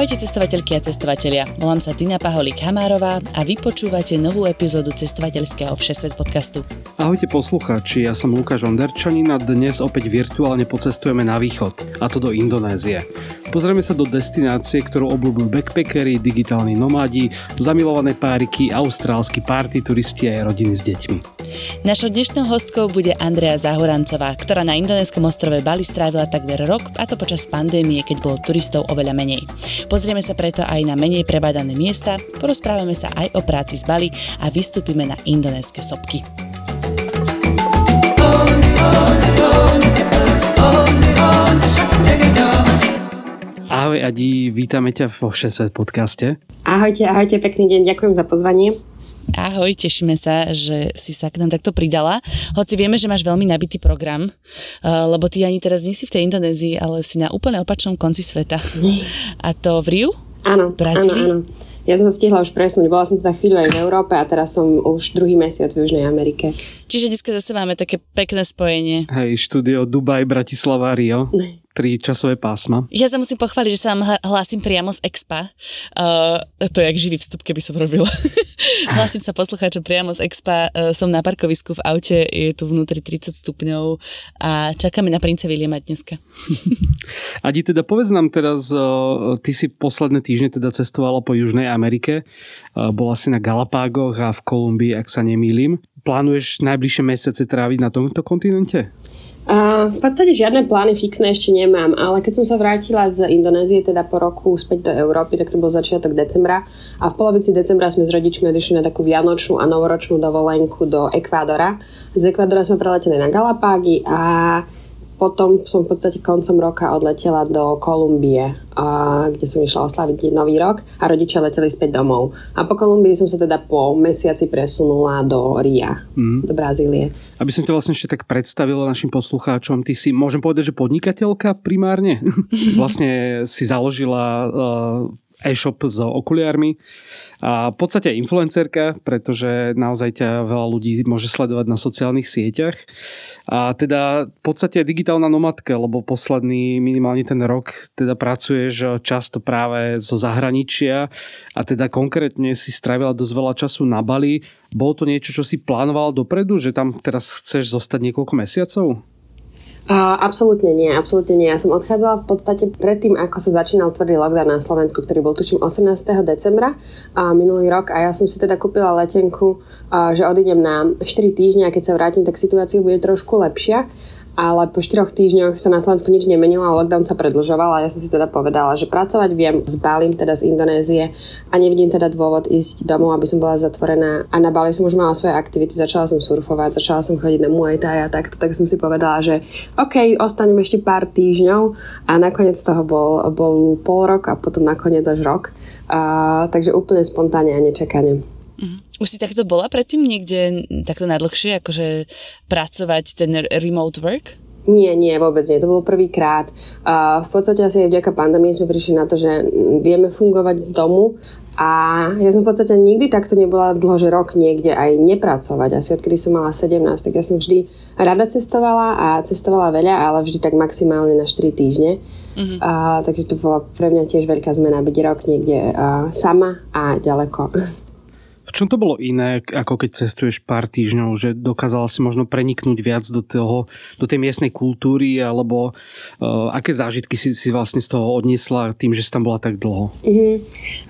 Ahojte cestovateľky a cestovatelia. Volám sa Tina Paholík Hamárová a vy počúvate novú epizódu cestovateľského Všesvet podcastu. Ahojte poslucháči, ja som Lukáš Onderčanin a dnes opäť virtuálne pocestujeme na východ, a to do Indonézie. Pozrieme sa do destinácie, ktorú obľúbujú backpackery, digitálni nomádi, zamilované páriky, austrálsky party, turisti a rodiny s deťmi. Našou dnešnou hostkou bude Andrea Zahorancová, ktorá na indonéskom ostrove Bali strávila takmer rok, a to počas pandémie, keď bolo turistov oveľa menej. Pozrieme sa preto aj na menej prebádané miesta, porozprávame sa aj o práci z Bali a vystúpime na indonéske sopky. Ahoj Adi, vítame ťa vo 6 podcaste. Ahojte, ahojte, pekný deň, ďakujem za pozvanie. Ahoj, tešíme sa, že si sa k nám takto pridala. Hoci vieme, že máš veľmi nabitý program, uh, lebo ty ani teraz nie si v tej Indonézii, ale si na úplne opačnom konci sveta. A to v Riu? Áno, Brazílii? áno, áno. Ja som sa stihla už presunúť, bola som teda chvíľu aj v Európe a teraz som už druhý mesiac v Južnej Amerike. Čiže dneska zase máme také pekné spojenie. Hej, štúdio Dubaj, Bratislava, Rio. tri časové pásma. Ja sa musím pochváliť, že sa vám hlásim priamo z Expa. Uh, to je jak živý vstup, keby som robila. hlásim sa poslucháčom priamo z Expa. Uh, som na parkovisku v aute, je tu vnútri 30 stupňov a čakáme na princa Williama dneska. Adi, teda povedz nám teraz, uh, ty si posledné týždne teda cestovala po Južnej Amerike. Uh, bola si na Galapágoch a v Kolumbii, ak sa nemýlim. Plánuješ najbližšie mesiace tráviť na tomto kontinente? Uh, v podstate žiadne plány fixné ešte nemám, ale keď som sa vrátila z Indonézie, teda po roku späť do Európy, tak to bol začiatok decembra a v polovici decembra sme s rodičmi odišli na takú vianočnú a novoročnú dovolenku do Ekvádora. Z Ekvádora sme preleteli na Galapágy a potom som v podstate koncom roka odletela do Kolumbie, a, kde som išla oslaviť nový rok a rodičia leteli späť domov. A po Kolumbii som sa teda po mesiaci presunula do Ria, mm. do Brazílie. Aby som ťa vlastne ešte tak predstavila našim poslucháčom, ty si, môžem povedať, že podnikateľka primárne? vlastne si založila uh, e-shop s okuliármi a v podstate influencerka, pretože naozaj ťa veľa ľudí môže sledovať na sociálnych sieťach. A teda v podstate digitálna nomadka, lebo posledný minimálne ten rok teda pracuješ často práve zo zahraničia a teda konkrétne si strávila dosť veľa času na Bali. Bolo to niečo, čo si plánovala dopredu, že tam teraz chceš zostať niekoľko mesiacov? Uh, absolútne nie, absolútne nie. Ja som odchádzala v podstate predtým, ako sa začínal tvrdý lockdown na Slovensku, ktorý bol tuším 18. decembra uh, minulý rok a ja som si teda kúpila letenku, uh, že odídem na 4 týždne a keď sa vrátim, tak situácia bude trošku lepšia ale po štyroch týždňoch sa na Slovensku nič nemenilo a lockdown sa predlžoval a ja som si teda povedala, že pracovať viem s Balim, teda z Indonézie a nevidím teda dôvod ísť domov, aby som bola zatvorená a na Bali som už mala svoje aktivity, začala som surfovať, začala som chodiť na Muay Thai a takto, tak som si povedala, že OK, ostanem ešte pár týždňov a nakoniec toho bol, bol pol rok a potom nakoniec až rok. A, takže úplne spontánne a nečakane. Už si takto bola predtým niekde takto najdlhšie, akože pracovať ten remote work? Nie, nie, vôbec nie. To bol prvýkrát. Uh, v podstate asi aj vďaka pandémii sme prišli na to, že vieme fungovať z domu a ja som v podstate nikdy takto nebola dlho, že rok niekde aj nepracovať. Asi odkedy som mala 17, tak ja som vždy rada cestovala a cestovala veľa, ale vždy tak maximálne na 4 týždne. Uh-huh. Uh, takže to bola pre mňa tiež veľká zmena byť rok niekde uh, sama a ďaleko. V čom to bolo iné, ako keď cestuješ pár týždňov, že dokázala si možno preniknúť viac do, toho, do tej miestnej kultúry, alebo uh, aké zážitky si, si vlastne z toho odniesla tým, že si tam bola tak dlho? Uh-huh.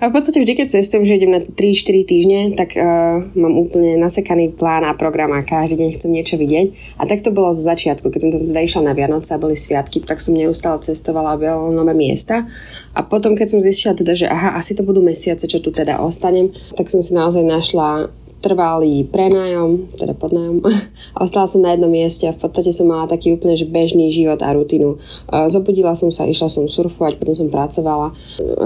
A v podstate vždy, keď cestujem, že idem na 3-4 týždne, tak uh, mám úplne nasekaný plán a program a každý deň chcem niečo vidieť. A tak to bolo zo začiatku, keď som tam teda išla na Vianoce a boli sviatky, tak som neustále cestovala a nové miesta. A potom, keď som zistila teda, že aha, asi to budú mesiace, čo tu teda ostanem, tak som si naozaj našla trvalý prenájom, teda podnájom a ostala som na jednom mieste a v podstate som mala taký úplne že bežný život a rutinu. Zobudila som sa, išla som surfovať, potom som pracovala.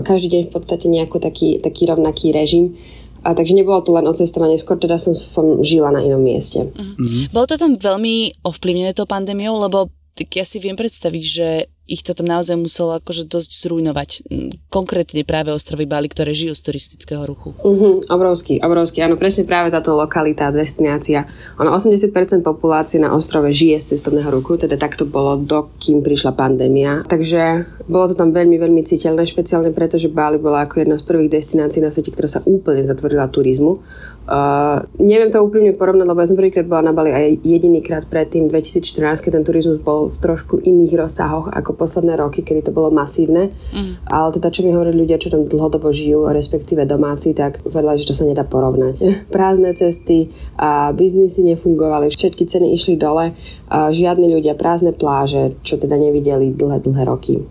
Každý deň v podstate nejaký taký, taký rovnaký režim. A takže nebolo to len o cestovanie, skôr teda som, som žila na inom mieste. Mm-hmm. Bolo to tam veľmi ovplyvnené to pandémiou, lebo tak ja si viem predstaviť, že ich to tam naozaj muselo akože dosť zrujnovať. Mm, konkrétne práve ostrovy Bali, ktoré žijú z turistického ruchu. Uh-huh, obrovský, obrovský. Áno, presne práve táto lokalita, destinácia. Ono 80% populácie na ostrove žije z cestovného ruchu, teda takto bolo, dokým prišla pandémia. Takže bolo to tam veľmi, veľmi citeľné, špeciálne preto, že Bali bola ako jedna z prvých destinácií na svete, ktorá sa úplne zatvorila turizmu. Uh, neviem to úplne porovnať, lebo ja som prvýkrát bola na Bali aj jedinýkrát predtým, 2014, keď ten turizmus bol v trošku iných rozsahoch ako posledné roky, kedy to bolo masívne. Mm. Ale teda, čo mi hovorili ľudia, čo tam dlhodobo žijú, respektíve domáci, tak povedali, že to sa nedá porovnať. Prázdne cesty, a biznisy nefungovali, všetky ceny išli dole, a žiadni ľudia, prázdne pláže, čo teda nevideli dlhé, dlhé roky.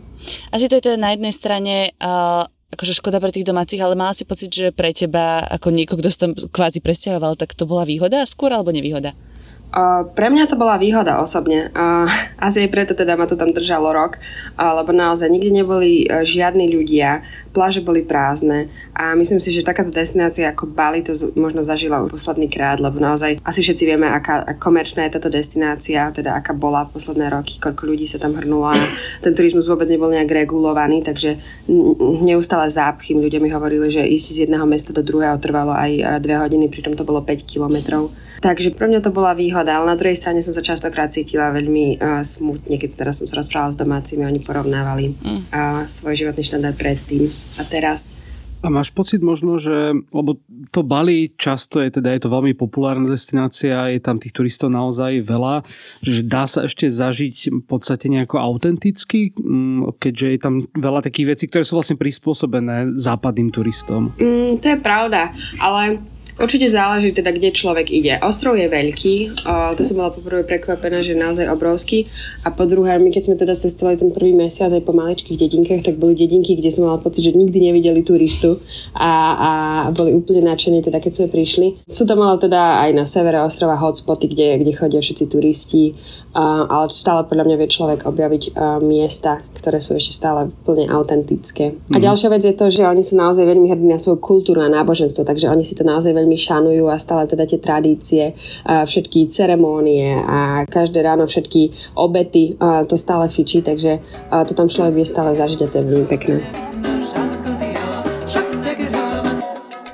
Asi to je teda na jednej strane uh akože škoda pre tých domácich, ale mala si pocit, že pre teba, ako niekoho, kto sa tam kvázi presťahoval, tak to bola výhoda skôr alebo nevýhoda? Pre mňa to bola výhoda osobne. Asi aj preto teda ma to tam držalo rok, lebo naozaj nikde neboli uh, žiadni ľudia, pláže boli prázdne a myslím si, že takáto destinácia ako Bali to možno zažila už posledný krát, lebo naozaj asi všetci vieme, aká, komerčná je táto destinácia, teda aká bola posledné roky, koľko ľudí sa tam hrnulo a ten turizmus vôbec nebol nejak regulovaný, takže neustále zápchy. Ľudia mi hovorili, že ísť z jedného mesta do druhého trvalo aj dve hodiny, pritom to bolo 5 kilometrov. Takže pre mňa to bola výhoda, ale na druhej strane som sa častokrát cítila veľmi uh, smutne, keď teraz som sa rozprávala s domácimi, oni porovnávali mm. uh, svoj životný štandard predtým a teraz. A máš pocit možno, že, lebo to Bali často je, teda je to veľmi populárna destinácia, je tam tých turistov naozaj veľa, že dá sa ešte zažiť v podstate nejako autenticky, mm, keďže je tam veľa takých vecí, ktoré sú vlastne prispôsobené západným turistom. Mm, to je pravda, ale Určite záleží teda, kde človek ide. Ostrov je veľký, to som bola poprvé prekvapená, že je naozaj obrovský. A po druhé, my keď sme teda cestovali ten prvý mesiac aj po maličkých dedinkách, tak boli dedinky, kde som mala pocit, že nikdy nevideli turistu a, a boli úplne nadšení, teda keď sme prišli. Sú tam ale teda aj na severe ostrova hotspoty, kde, kde chodia všetci turisti, ale stále podľa mňa vie človek objaviť miesta, ktoré sú ešte stále plne autentické. Mm. A mhm. ďalšia vec je to, že oni sú naozaj veľmi hrdí na svoju kultúru a náboženstvo, takže oni si to naozaj veľmi šanujú a stále teda tie tradície, všetky ceremónie a každé ráno všetky obety, to stále fičí, takže to tam človek vie stále zažiť a to je veľmi pekné.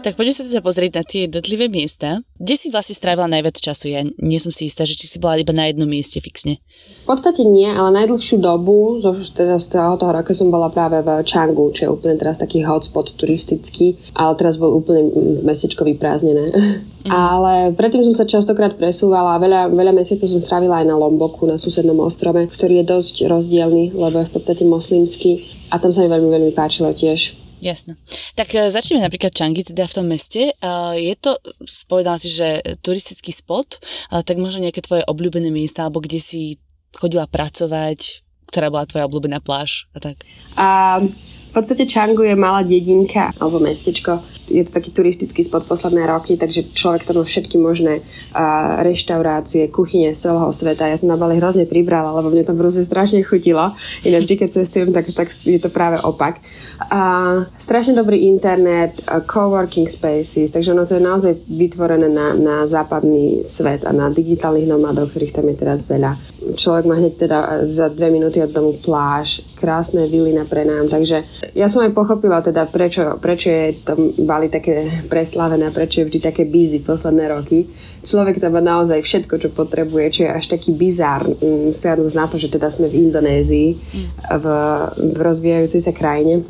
Tak poďme sa teda pozrieť na tie jednotlivé miesta. Kde si vlastne strávila najviac času? Ja nie som si istá, že či si bola iba na jednom mieste fixne. V podstate nie, ale najdlhšiu dobu, teda z celého toho roka som bola práve v Changu, čo je úplne teraz taký hotspot turistický, ale teraz bol úplne mestečko vyprázdnené. Mm. Ale predtým som sa častokrát presúvala a veľa, veľa mesiacov som strávila aj na Lomboku, na susednom ostrove, ktorý je dosť rozdielny, lebo je v podstate moslimský a tam sa mi veľmi, veľmi páčilo tiež. Jasno. Tak e, začneme napríklad Changi, teda v tom meste. E, je to, spovedala si, že turistický spot, e, tak možno nejaké tvoje obľúbené miesta, alebo kde si chodila pracovať, ktorá bola tvoja obľúbená pláž a tak? A v podstate Changu je malá dedinka alebo mestečko, je to taký turistický spot posledné roky, takže človek tam má všetky možné uh, reštaurácie, kuchyne celého sveta. Ja som na Bali hrozne pribrala, lebo mne to brúze strašne chutilo. Ináč vždy, keď cestujem, tak, tak je to práve opak. A strašne dobrý internet, coworking spaces, takže ono to je naozaj vytvorené na, na západný svet a na digitálnych nomadov, ktorých tam je teraz veľa. Človek má hneď teda za dve minúty od domu pláž, krásne vily na prenám, takže ja som aj pochopila teda, prečo, prečo je to Bali také preslávené, prečo je vždy také busy posledné roky. Človek tam má naozaj všetko, čo potrebuje, čo je až taký bizár, vzhľadom na to, že teda sme v Indonézii, v, v rozvíjajúcej sa krajine.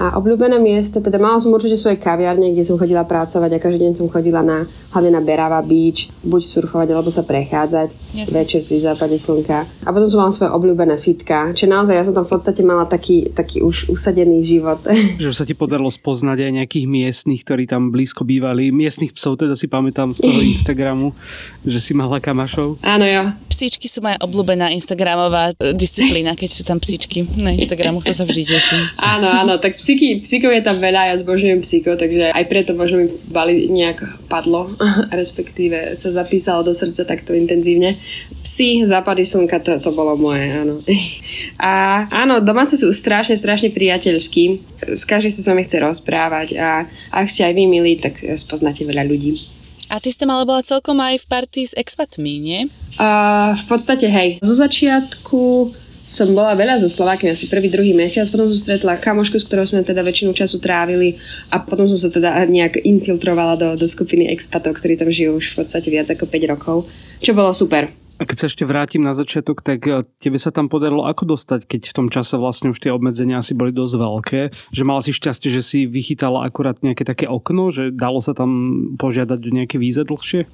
A obľúbené miesto, teda mala som určite svoje kaviarne, kde som chodila pracovať a každý deň som chodila na, hlavne na Berava Beach, buď surfovať alebo sa prechádzať Jasne. večer pri západe slnka. A potom som mala svoje obľúbené fitka, čiže naozaj ja som tam v podstate mala taký, taký už usadený život. Že sa ti podarilo spoznať aj nejakých miestnych, ktorí tam blízko bývali. Miestnych psov, teda si pamätám z toho Instagramu, že si mala kamašov. Áno, jo. Psíčky sú moja obľúbená Instagramová e, disciplína, keď sú tam psíčky na Instagramu, to sa vždy teším. Áno, áno, tak psíky, psíkov je tam veľa, ja zbožujem psíkov, takže aj preto možno mi bali nejak padlo, respektíve sa zapísalo do srdca takto intenzívne. Psi, západy slnka, to, to bolo moje, áno. A áno, domáci sú strašne, strašne priateľskí. S každým sa s vami chce rozprávať a ak ste aj vy milí, tak spoznáte veľa ľudí. A ty ste mala bola celkom aj v partii s expatmi, nie? Uh, v podstate hej. Zo začiatku som bola veľa so Slovákmi, asi prvý, druhý mesiac, potom som stretla kamošku, s ktorou sme teda väčšinu času trávili a potom som sa teda nejak infiltrovala do, do skupiny expatov, ktorí tam žijú už v podstate viac ako 5 rokov, čo bolo super. A keď sa ešte vrátim na začiatok, tak e, tebe sa tam podarilo ako dostať, keď v tom čase vlastne už tie obmedzenia asi boli dosť veľké, že mala si šťastie, že si vychytala akurát nejaké také okno, že dalo sa tam požiadať o nejaké víze dlhšie?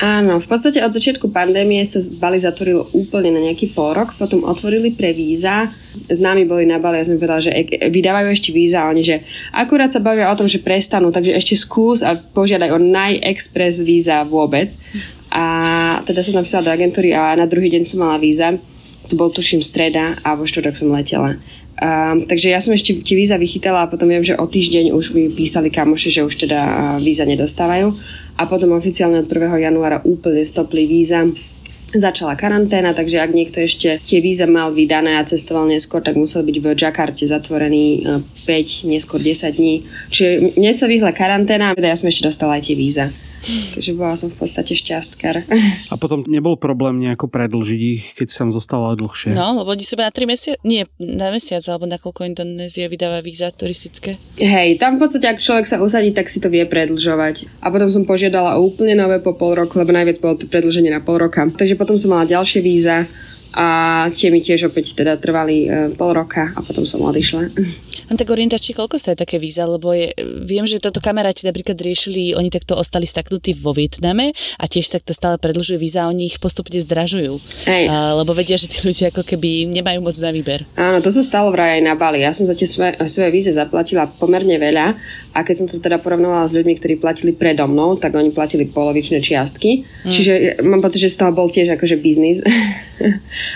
Áno, v podstate od začiatku pandémie sa Bali zatvorilo úplne na nejaký pol rok, potom otvorili pre víza. S nami boli na Bali, ja som povedala, že vydávajú ešte víza oni, že akurát sa bavia o tom, že prestanú, takže ešte skús a požiadaj o najexpress víza vôbec. A teda som napísala do agentúry a na druhý deň som mala víza. To bol tuším streda a vo štvrtok som letela. Um, takže ja som ešte tie víza vychytala a potom viem, že o týždeň už mi písali kamoši, že už teda víza nedostávajú. A potom oficiálne od 1. januára úplne stopli víza začala karanténa, takže ak niekto ešte tie víza mal vydané a cestoval neskôr, tak musel byť v Jakarte zatvorený 5, neskôr 10 dní. Čiže mne sa vyhla karanténa a ja som ešte dostala aj tie víza. Takže bola som v podstate šťastkar. A potom nebol problém nejako predlžiť ich, keď som zostala dlhšie? No, lebo oni sebe na 3 mesiace, nie, na mesiac, alebo na koľko Indonézia vydáva víza turistické. Hej, tam v podstate, ak človek sa usadí, tak si to vie predlžovať. A potom som požiadala o úplne nové po pol roku, lebo najviac bolo to predlženie na pol roka. Takže potom som mala ďalšie víza a tie mi tiež opäť teda trvali e, pol roka a potom som odišla. Len tak orientačne, koľko stojí také víza? Lebo je, viem, že toto kamaráti napríklad riešili, oni takto ostali staknutí vo Vietname a tiež takto stále predlžujú víza a oni ich postupne zdražujú. Hej. A, lebo vedia, že tí ľudia ako keby nemajú moc na výber. Áno, to sa stalo vraj aj na Bali. Ja som za tie svoje, svoje víze zaplatila pomerne veľa a keď som to teda porovnovala s ľuďmi, ktorí platili predo mnou, tak oni platili polovičné čiastky. Mm. Čiže mám pocit, že z toho bol tiež akože biznis.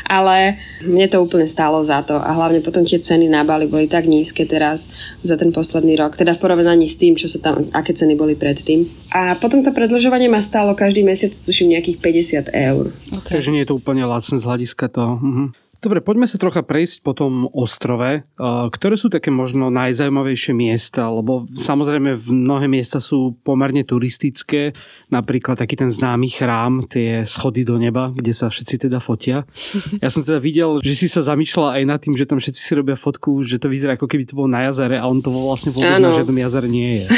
Ale mne to úplne stálo za to a hlavne potom tie ceny na Bali boli tak nízke teraz za ten posledný rok, teda v porovnaní s tým, čo sa tam, aké ceny boli predtým. A potom to predlžovanie ma stálo každý mesiac, tuším, nejakých 50 eur. Okay. Takže nie je to úplne lacné z hľadiska toho. Mhm. Dobre, poďme sa trocha prejsť po tom ostrove. Ktoré sú také možno najzaujímavejšie miesta? Lebo samozrejme v mnohé miesta sú pomerne turistické. Napríklad taký ten známy chrám, tie schody do neba, kde sa všetci teda fotia. Ja som teda videl, že si sa zamýšľala aj nad tým, že tam všetci si robia fotku, že to vyzerá ako keby to bolo na jazere a on to vlastne vôbec ano. na žiadnom jazere nie je.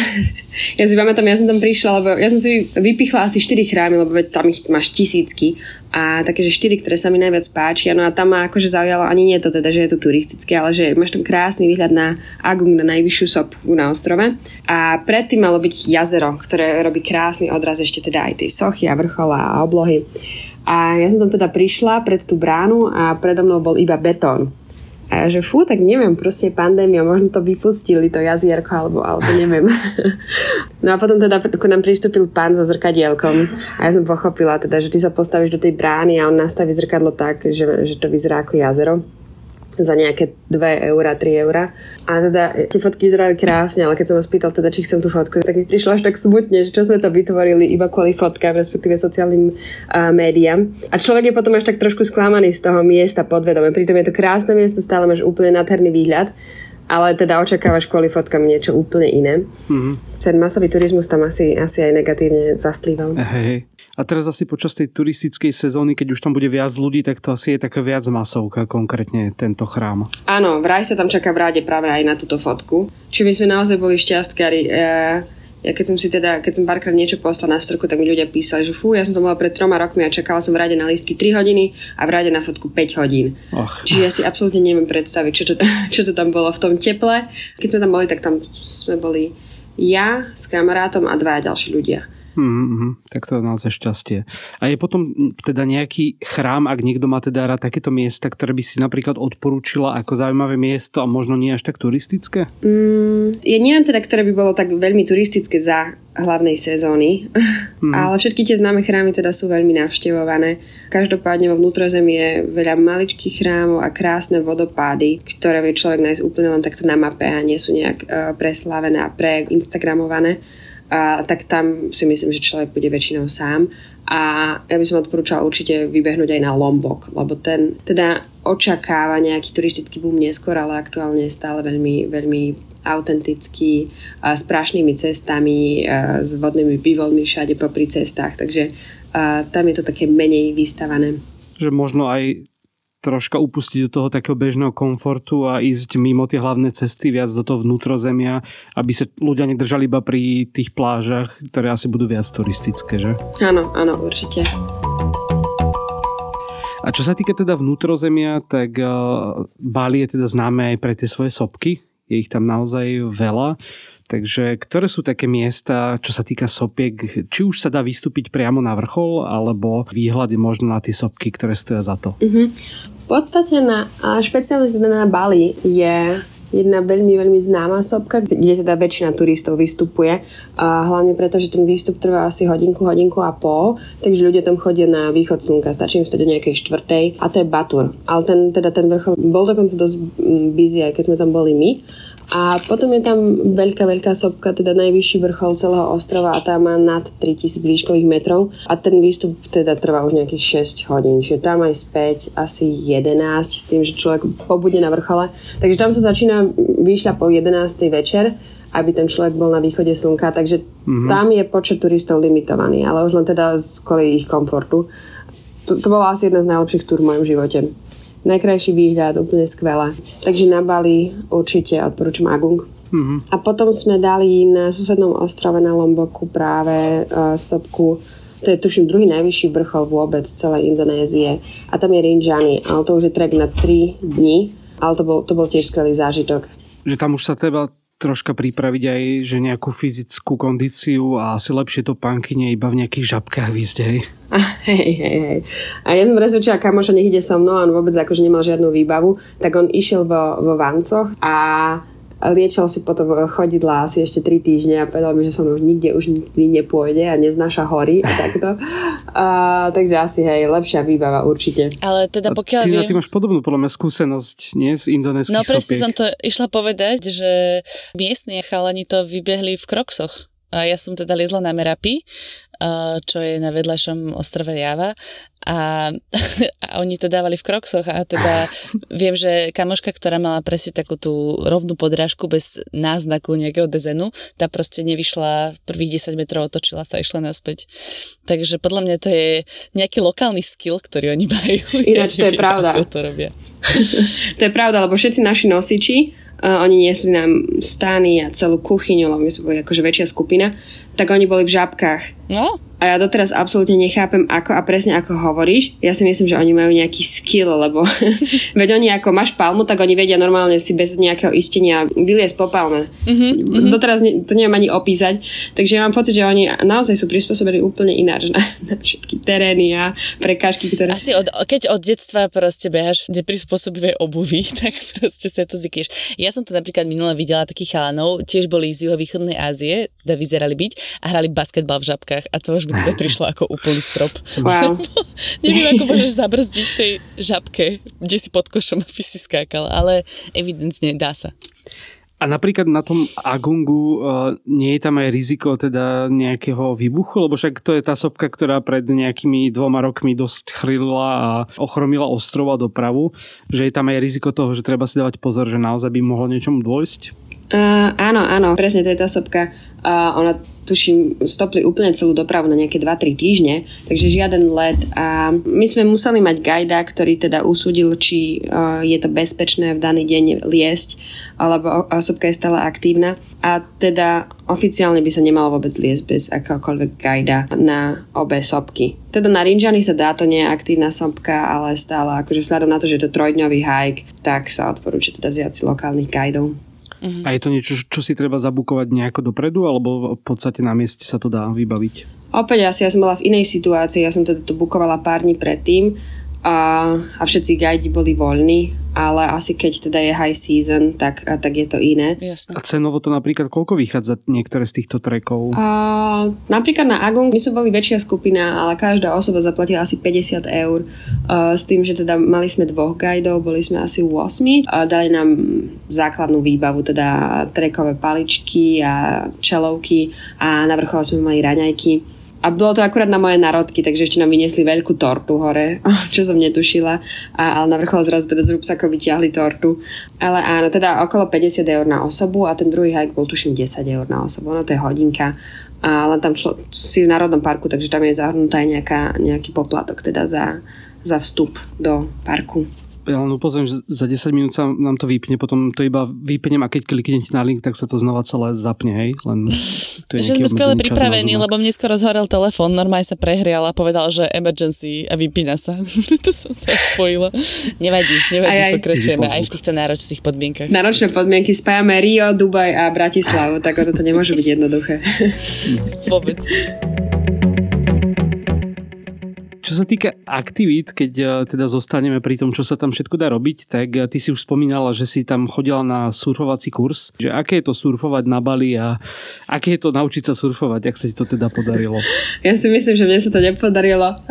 Ja si pamätám, ja som tam prišla, lebo ja som si vypichla asi 4 chrámy, lebo tam ich máš tisícky a také, že štyri, ktoré sa mi najviac páčia. No a tam ma akože zaujalo, ani nie to teda, že je to turistické, ale že máš tam krásny výhľad na Agung, na najvyššiu sopku na ostrove. A predtým malo byť jazero, ktoré robí krásny odraz ešte teda aj tej sochy a vrchola a oblohy. A ja som tam teda prišla pred tú bránu a predo mnou bol iba betón. A ja, že fú, tak neviem, proste pandémia, možno to vypustili, to jazierko, alebo, alebo neviem. no a potom teda ako nám pristúpil pán so zrkadielkom a ja som pochopila teda, že ty sa postavíš do tej brány a on nastaví zrkadlo tak, že, že to vyzerá ako jazero za nejaké 2 eurá, 3 eurá. A teda tie fotky vyzerali krásne, ale keď som vás pýtal teda, či chcem tú fotku, tak mi prišlo až tak smutne, že čo sme to vytvorili iba kvôli fotkám, respektíve sociálnym uh, médiám. A človek je potom až tak trošku sklamaný z toho miesta podvedome. Pritom je to krásne miesto, stále máš úplne nádherný výhľad ale teda očakávaš kvôli fotkám niečo úplne iné. Mm-hmm. Ten masový turizmus tam asi, asi aj negatívne zavplýval. Hej, a teraz asi počas tej turistickej sezóny, keď už tam bude viac ľudí, tak to asi je taká viac masovka, konkrétne tento chrám. Áno, vraj sa tam čaká v ráde práve aj na túto fotku. Či my sme naozaj boli šťastkári. E, Ja keď som si teda, keď som párkrát niečo poslal na storku, tak mi ľudia písali, že fú, ja som to bola pred troma rokmi a čakala som v rade na lístky 3 hodiny a v rade na fotku 5 hodín. Och. Čiže ja si absolútne neviem predstaviť, čo to, čo to tam bolo v tom teple. Keď sme tam boli, tak tam sme boli ja s kamarátom a dvaja ďalší ľudia. Mm-hmm, tak to je naozaj šťastie. A je potom teda nejaký chrám, ak niekto má teda rád takéto miesta, ktoré by si napríklad odporúčila ako zaujímavé miesto a možno nie až tak turistické? Mm, ja neviem teda, ktoré by bolo tak veľmi turistické za hlavnej sezóny, mm. ale všetky tie známe chrámy teda sú veľmi navštevované. Každopádne vo vnútrozemí je veľa maličkých chrámov a krásne vodopády, ktoré vie človek nájsť úplne len takto na mape a nie sú nejak uh, preslavené a pre-instagramované a, tak tam si myslím, že človek bude väčšinou sám. A ja by som odporúčala určite vybehnúť aj na Lombok, lebo ten teda očakáva nejaký turistický boom neskôr, ale aktuálne je stále veľmi, veľmi autentický, a s prášnými cestami, a s vodnými bývolmi všade popri cestách, takže a tam je to také menej vystavané. Že možno aj troška upustiť do toho takého bežného komfortu a ísť mimo tie hlavné cesty, viac do toho vnútrozemia, aby sa ľudia nedržali iba pri tých plážach, ktoré asi budú viac turistické, že? Áno, áno, určite. A čo sa týka teda vnútrozemia, tak uh, Bali je teda známe aj pre tie svoje sopky. Je ich tam naozaj veľa. Takže ktoré sú také miesta, čo sa týka sopiek, či už sa dá vystúpiť priamo na vrchol, alebo výhľady možno na tie sopky, ktoré stoja za to? Uh-huh. Podstate na, špeciálne teda na Bali je jedna veľmi, veľmi známa sopka, kde teda väčšina turistov vystupuje. A hlavne preto, že ten výstup trvá asi hodinku, hodinku a pol, takže ľudia tam chodia na východ slnka, stačí im stať do nejakej štvrtej a to je Batur. Ale ten, teda ten vrchol bol dokonca dosť busy, aj keď sme tam boli my. A potom je tam veľká, veľká sopka, teda najvyšší vrchol celého ostrova a tá má nad 3000 výškových metrov a ten výstup teda trvá už nejakých 6 hodín, čiže tam aj späť asi 11 s tým, že človek pobudne na vrchole. Takže tam sa začína výšľa po 11. večer aby ten človek bol na východe slnka, takže mm-hmm. tam je počet turistov limitovaný, ale už len teda kvôli ich komfortu. To, to bola asi jedna z najlepších túr v mojom živote najkrajší výhľad, úplne skvelé. Takže na Bali určite odporúčam Agung. Mm-hmm. A potom sme dali na susednom ostrove na Lomboku práve uh, sopku to je tuším druhý najvyšší vrchol vôbec celej Indonézie a tam je Rinjani, ale to už je trek na 3 dní, ale to bol, to bol tiež skvelý zážitok. Že tam už sa treba troška pripraviť aj, že nejakú fyzickú kondíciu a asi lepšie to nie iba v nejakých žabkách vyzdej. Hej, hej, hej. A ja som presvedčila kamoša, nech ide so mnou, on vôbec akože nemal žiadnu výbavu, tak on išiel vo, vo vancoch a liečil si potom chodidla asi ešte 3 týždne a povedal mi, že som už nikde už nikdy nepôjde a neznáša hory a takto. A, takže asi hej, lepšia výbava určite. Ale teda pokiaľ ty, viem... Ty máš podobnú podľa mňa skúsenosť, nie? Z indonéskych No presne sopiek. som to išla povedať, že miestni chalani to vybehli v kroksoch. Ja som teda liezla na Merapi, čo je na vedľajšom ostrove Java a, a oni to dávali v kroksoch a teda viem, že kamoška, ktorá mala presne takú tú rovnú podrážku bez náznaku nejakého dezenu, tá proste nevyšla prvých 10 metrov, otočila sa a išla naspäť. Takže podľa mňa to je nejaký lokálny skill, ktorý oni majú. Ináč ja to je pravda. to robia. to je pravda, lebo všetci naši nosiči oni niesli nám stány a celú kuchyňu, lebo my sme boli akože väčšia skupina, tak oni boli v žábkach. No, a ja doteraz absolútne nechápem, ako a presne ako hovoríš. Ja si myslím, že oni majú nejaký skill, lebo veď oni ako máš palmu, tak oni vedia normálne si bez nejakého istenia vyliesť po palme. Mm-hmm. Doteraz ne, to neviem ani opísať. Takže ja mám pocit, že oni naozaj sú prispôsobení úplne ináč na, na všetky terény a prekážky, ktoré... Asi od, keď od detstva proste behaš v neprispôsobivej obuvi, tak proste sa to zvykneš. Ja som to napríklad minule videla takých chalanov, tiež boli z juhovýchodnej Ázie, teda vyzerali byť a hrali basketbal v žabkách a to už mi teda prišlo ako úplný strop. Wow. Neviem, ako môžeš zabrzdiť v tej žabke, kde si pod košom, aby si skákal, ale evidentne dá sa. A napríklad na tom Agungu uh, nie je tam aj riziko teda nejakého výbuchu, lebo však to je tá sopka, ktorá pred nejakými dvoma rokmi dosť chrylila a ochromila ostrova dopravu, že je tam aj riziko toho, že treba si dávať pozor, že naozaj by mohlo niečomu dôjsť? Uh, áno, áno, presne to je tá sopka. Uh, ona tuším, stopli úplne celú dopravu na nejaké 2-3 týždne, takže žiaden let a my sme museli mať gajda, ktorý teda usúdil, či uh, je to bezpečné v daný deň liesť, alebo osobka je stále aktívna a teda oficiálne by sa nemalo vôbec liesť bez akéhokoľvek gajda na obe sopky. Teda na Rinjani sa dá, to nie je aktívna sopka, ale stále akože vzhľadom na to, že je to trojdňový hike, tak sa odporúča teda vziať si lokálnych guidov. Uh-huh. A je to niečo, čo si treba zabukovať nejako dopredu, alebo v podstate na mieste sa to dá vybaviť? Opäť asi ja som bola v inej situácii, ja som teda to bukovala pár dní predtým a, a všetci guidi boli voľní, ale asi keď teda je high season, tak, tak je to iné. Jasne. A cenovo to napríklad koľko vychádza niektoré z týchto trekov? A, napríklad na Agung my sme boli väčšia skupina, ale každá osoba zaplatila asi 50 eur a, s tým, že teda mali sme dvoch guidov, boli sme asi 8 a dali nám základnú výbavu, teda trekové paličky a čelovky a na vrchole sme mali raňajky a bolo to akurát na moje narodky, takže ešte nám vyniesli veľkú tortu hore, čo som netušila. A, ale na vrchol zrazu teda z rúbsakov vyťahli tortu. Ale áno, teda okolo 50 eur na osobu a ten druhý hike bol tuším 10 eur na osobu. No to je hodinka. A len tam šlo, si v Národnom parku, takže tam je zahrnutá aj nejaká, nejaký poplatok teda za, za vstup do parku ja len upozorím, že za 10 minút sa nám to vypne, potom to iba vypnem a keď kliknete na link, tak sa to znova celé zapne, hej? Len to je že sme skvelé pripravení, lebo mne skoro zhorel telefón, normálne sa prehrial a povedal, že emergency a vypína sa. Preto som sa spojila. Nevadí, nevadí, aj, aj. pokračujeme aj v týchto náročných podmienkach. Náročné podmienky spájame Rio, Dubaj a Bratislavu, tak to nemôže byť jednoduché. Vôbec. Čo sa týka aktivít, keď e, teda zostaneme pri tom, čo sa tam všetko dá robiť, tak e, ty si už spomínala, že si tam chodila na surfovací kurz. Že aké je to surfovať na Bali a aké je to naučiť sa surfovať, ak sa ti to teda podarilo? Ja si myslím, že mne sa to nepodarilo.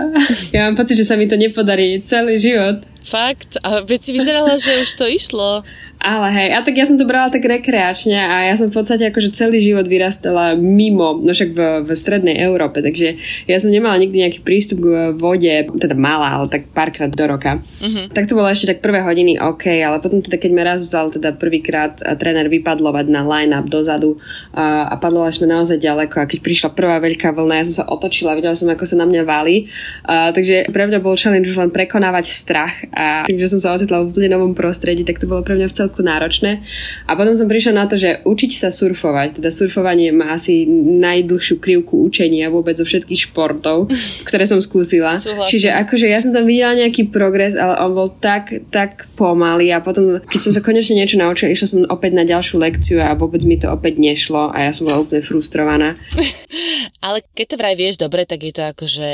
Ja mám pocit, že sa mi to nepodarí celý život. Fakt? A veď si vyzerala, že už to išlo. Ale hej, a tak ja som to brala tak rekreačne a ja som v podstate akože celý život vyrastala mimo, no však v, v strednej Európe, takže ja som nemala nikdy nejaký prístup k vode, teda mala, ale tak párkrát do roka. Uh-huh. Tak to bolo ešte tak prvé hodiny OK, ale potom teda keď ma raz vzal teda prvýkrát tréner vypadlovať na line-up dozadu a, a padlovali sme naozaj ďaleko a keď prišla prvá veľká vlna, ja som sa otočila, videla som ako sa na mňa valí, a, takže pre mňa bol challenge už len prekonávať strach a tým, že som sa ocitla v úplne novom prostredí, tak to bolo pre mňa v celku náročné. A potom som prišla na to, že učiť sa surfovať, teda surfovanie má asi najdlhšiu krivku učenia vôbec zo všetkých športov, ktoré som skúsila. Súhlasím. Čiže akože ja som tam videla nejaký progres, ale on bol tak, tak pomalý a potom, keď som sa konečne niečo naučila, išla som opäť na ďalšiu lekciu a vôbec mi to opäť nešlo a ja som bola úplne frustrovaná. ale keď to vraj vieš dobre, tak je to akože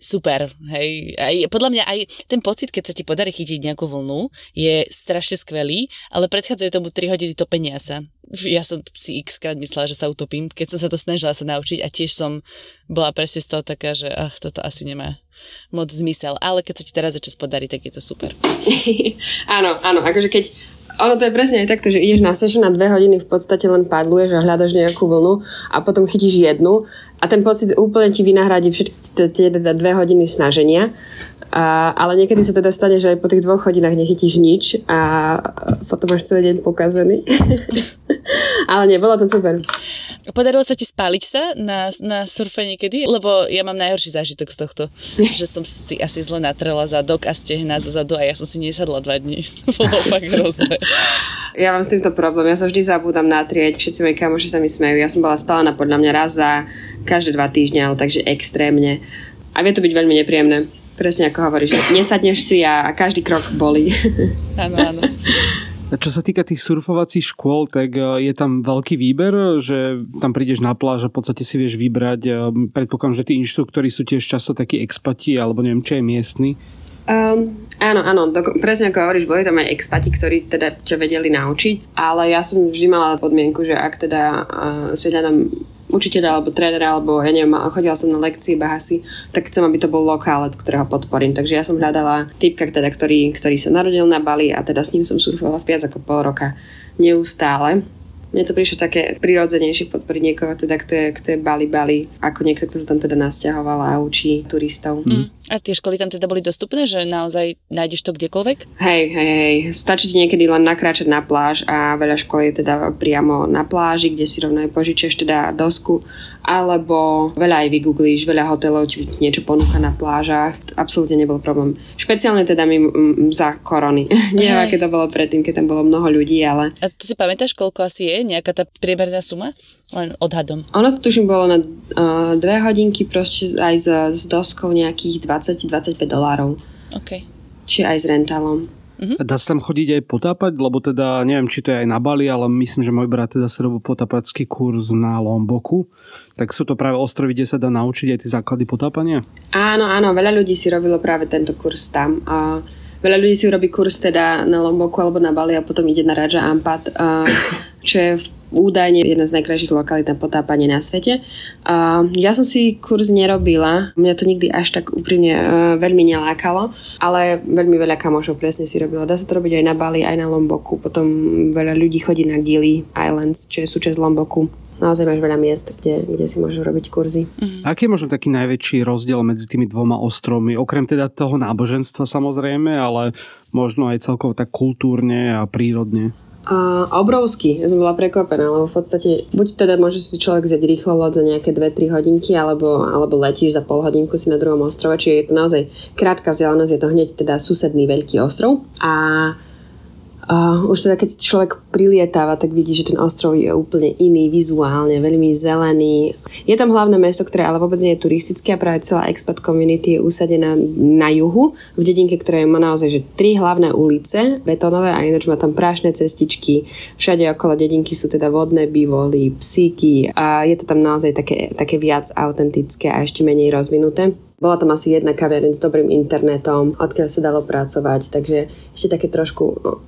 super, hej. Aj, podľa mňa aj ten pocit, keď sa ti podarí chytiť nejakú vlnu, je strašne skvelý, ale predchádzajú tomu 3 hodiny topenia sa. Ja som si x krát myslela, že sa utopím, keď som sa to snažila sa naučiť a tiež som bola presne z toho taká, že ach, toto asi nemá moc zmysel. Ale keď sa ti teraz začas podarí, tak je to super. áno, áno, akože keď ono to je presne aj takto, že ideš na session na dve hodiny v podstate len padluješ a hľadaš nejakú vlnu a potom chytíš jednu a ten pocit úplne ti vynahradí všetky tie dve hodiny snaženia a, ale niekedy sa teda stane, že aj po tých dvoch hodinách nechytíš nič a potom máš celý deň pokazený. ale nie, bolo to super. Podarilo sa ti spáliť sa na, na surfe niekedy? Lebo ja mám najhorší zážitok z tohto, že som si asi zle natrela zadok a stehna zo zadu a ja som si nesadla dva dní. bolo fakt hrozné. Ja mám s týmto problém, ja sa vždy zabúdam natrieť, všetci moji kamoši sa mi smejú. Ja som bola spálená podľa mňa raz za každé dva týždne, ale takže extrémne. A vie to byť veľmi nepríjemné. Presne ako hovoríš, nesadneš si a, každý krok bolí. Áno, áno. A čo sa týka tých surfovacích škôl, tak e, je tam veľký výber, že tam prídeš na pláž a v podstate si vieš vybrať. E, predpokladám, že tí inštruktori sú tiež často takí expati, alebo neviem, čo je miestny. Um, áno, áno, do, presne ako hovoríš, boli tam aj expati, ktorí teda ťa vedeli naučiť, ale ja som vždy mala podmienku, že ak teda uh, si hľadám učiteľa alebo trénera, alebo ja neviem, chodila som na lekcie bahasy, tak chcem, aby to bol lokálec, ktorého podporím. Takže ja som hľadala typka, teda, ktorý, ktorý sa narodil na Bali a teda s ním som surfovala viac ako pol roka neustále. Mne to prišlo také prirodzenejšie podporiť niekoho, teda, kto je, kto je Bali Bali, ako niekto, kto sa tam teda nasťahoval a učí turistov. Mm. A tie školy tam teda boli dostupné, že naozaj nájdeš to kdekoľvek? Hej, hej, hej. Stačí ti niekedy len nakráčať na pláž a veľa škôl je teda priamo na pláži, kde si rovno aj požičieš teda dosku alebo veľa aj vygooglíš, veľa hotelov ti niečo ponúka na plážach. Absolútne nebol problém. Špeciálne teda mi za korony. Neviem, aké to bolo predtým, keď tam bolo mnoho ľudí, ale... A ty si pamätáš, koľko asi je nejaká tá priemerná suma? Len odhadom. Ono to tuším bolo na uh, dve hodinky proste aj s, s doskou nejakých 20-25 dolárov. OK. Čiže aj s rentalom. Uh-huh. Dá sa tam chodiť aj potápať, lebo teda neviem, či to je aj na Bali, ale myslím, že môj brat teda sa robil potápacký kurz na Lomboku. Tak sú to práve ostrovy, kde sa dá naučiť aj tie základy potápania? Áno, áno, veľa ľudí si robilo práve tento kurz tam. A veľa ľudí si robí kurz teda na Lomboku alebo na Bali a potom ide na Raja Ampat, a, čo je údajne jedna z najkrajších lokalít na potápanie na svete. Uh, ja som si kurz nerobila, mňa to nikdy až tak úprimne uh, veľmi nelákalo, ale veľmi veľa kamošov presne si robila. Dá sa to robiť aj na Bali, aj na Lomboku, potom veľa ľudí chodí na Gili Islands, čo je súčasť Lomboku naozaj máš veľa miest, kde, kde si môžeš robiť kurzy. Mm-hmm. Aký je možno taký najväčší rozdiel medzi tými dvoma ostrovmi? Okrem teda toho náboženstva samozrejme, ale možno aj celkovo tak kultúrne a prírodne. A obrovský. Ja som bola prekvapená, lebo v podstate buď teda môže si človek vziať rýchlo loď za nejaké 2-3 hodinky, alebo, alebo letíš za pol hodinku si na druhom ostrove, čiže je to naozaj krátka vzdialenosť, je to hneď teda susedný veľký ostrov. A Uh, už teda keď človek prilietáva, tak vidí, že ten ostrov je úplne iný vizuálne, veľmi zelený. Je tam hlavné mesto, ktoré ale vôbec nie je turistické a práve celá expat community je usadená na juhu, v dedinke, ktoré má naozaj že tri hlavné ulice, betónové a ináč má tam prášne cestičky. Všade okolo dedinky sú teda vodné bývoly, psíky a je to tam naozaj také, také viac autentické a ešte menej rozvinuté. Bola tam asi jedna kaviareň s dobrým internetom, odkiaľ sa dalo pracovať, takže ešte také trošku... No,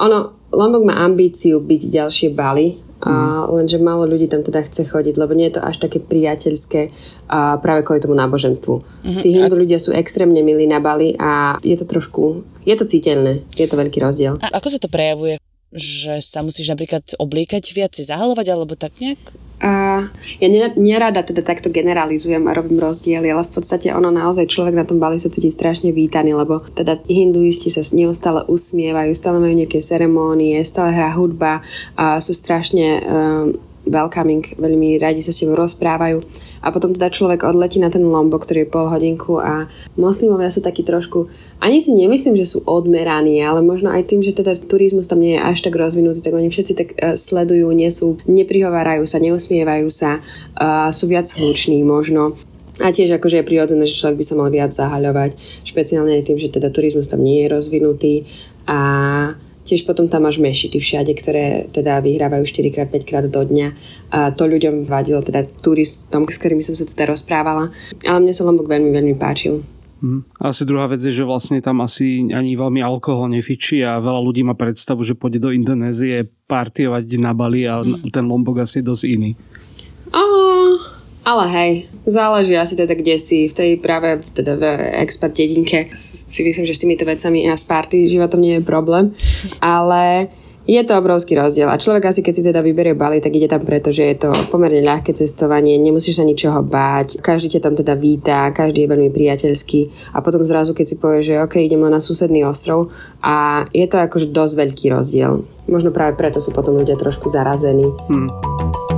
ono, Lombok má ambíciu byť ďalšie Bali, a mm. lenže málo ľudí tam teda chce chodiť, lebo nie je to až také priateľské a práve kvôli tomu náboženstvu. Mm-hmm. Tí hindu ľudia sú extrémne milí na Bali a je to trošku, je to citeľné, je to veľký rozdiel. A ako sa to prejavuje? Že sa musíš napríklad obliekať viac, zahalovať alebo tak nejak? Ja nerada teda takto generalizujem a robím rozdiely, ale v podstate ono naozaj človek na tom Bali sa cíti strašne vítaný, lebo teda hinduisti sa neustále usmievajú, stále majú nejaké ceremónie, stále hrá hudba a sú strašne um, welcoming, veľmi radi sa s tebou rozprávajú a potom teda človek odletí na ten lombo, ktorý je pol hodinku a moslimovia sú takí trošku, ani si nemyslím, že sú odmeraní, ale možno aj tým, že teda turizmus tam nie je až tak rozvinutý, tak oni všetci tak uh, sledujú, nie sú, neprihovárajú sa, neusmievajú sa, uh, sú viac hluční možno. A tiež akože je prirodzené, že človek by sa mal viac zahaľovať, špeciálne aj tým, že teda turizmus tam nie je rozvinutý a Tiež potom tam máš mešity všade, ktoré teda vyhrávajú 4x, 5 krát do dňa. A to ľuďom vadilo, teda turistom, s ktorými som sa teda rozprávala. Ale mne sa Lombok veľmi, veľmi páčil. Hmm. Asi druhá vec je, že vlastne tam asi ani veľmi alkohol nefičí a veľa ľudí má predstavu, že pôjde do Indonézie partiovať na Bali a hmm. ten Lombok asi je dosť iný. Oh, ale hej, záleží asi teda kde si, v tej práve teda v expat dedinke si myslím, že s týmito vecami a s party životom nie je problém, ale je to obrovský rozdiel a človek asi keď si teda vyberie Bali, tak ide tam preto, že je to pomerne ľahké cestovanie, nemusíš sa ničoho báť, každý ťa tam teda víta, každý je veľmi priateľský a potom zrazu keď si povie, že ok, idem len na susedný ostrov a je to akože dosť veľký rozdiel. Možno práve preto sú potom ľudia trošku zarazení. Hmm.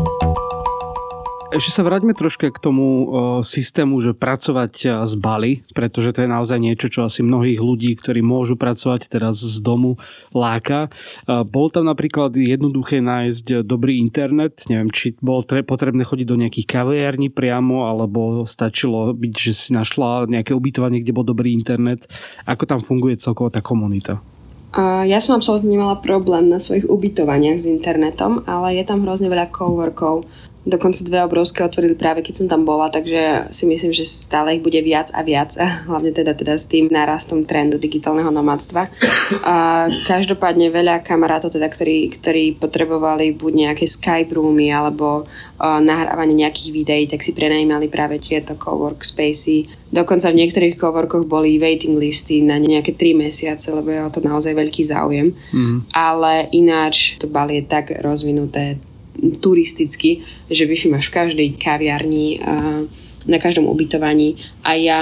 Ešte sa vráťme troške k tomu uh, systému, že pracovať z Bali, pretože to je naozaj niečo, čo asi mnohých ľudí, ktorí môžu pracovať teraz z domu, láka. Uh, bol tam napríklad jednoduché nájsť dobrý internet, neviem, či bolo tre- potrebné chodiť do nejakých kaviarní priamo, alebo stačilo byť, že si našla nejaké ubytovanie, kde bol dobrý internet. Ako tam funguje celková tá komunita? Ja som absolútne nemala problém na svojich ubytovaniach s internetom, ale je tam hrozne veľa coworkov Dokonca dve obrovské otvorili práve keď som tam bola, takže si myslím, že stále ich bude viac a viac, a hlavne teda, teda s tým nárastom trendu digitálneho nomádstva. A každopádne veľa kamarátov, teda, ktorí, ktorí potrebovali buď nejaké Skype roomy alebo uh, nahrávanie nejakých videí, tak si prenajímali práve tieto cowork-spacey. Dokonca v niektorých coworkoch boli waiting listy na nejaké 3 mesiace, lebo je o to naozaj veľký záujem. Mm. Ale ináč to Bali je tak rozvinuté, turisticky, že Wi-Fi máš v každej kaviarni, na každom ubytovaní a ja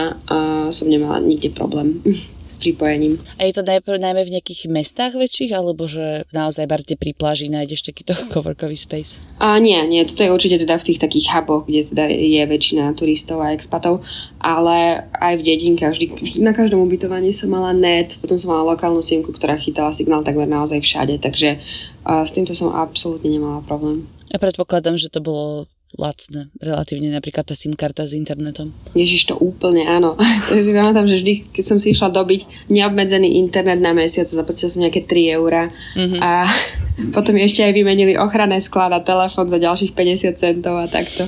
som nemala nikde problém s pripojením. A je to najprv, najmä v nejakých mestách väčších, alebo že naozaj barzde pri pláži nájdeš takýto coworkový space? A nie, nie, toto je určite teda v tých takých huboch, kde teda je väčšina turistov a expatov, ale aj v dedinke, vždy, na každom ubytovaní som mala net, potom som mala lokálnu simku, ktorá chytala signál takmer naozaj všade, takže a s týmto som absolútne nemala problém. A predpokladám, že to bolo lacné, relatívne napríklad tá SIM karta s internetom. Ježiš, to úplne áno. Ja si pamätám, že vždy, keď som si išla dobiť neobmedzený internet na mesiac, zaplatila som nejaké 3 eurá mm-hmm. a potom ešte aj vymenili ochranné sklad a telefón za ďalších 50 centov a takto.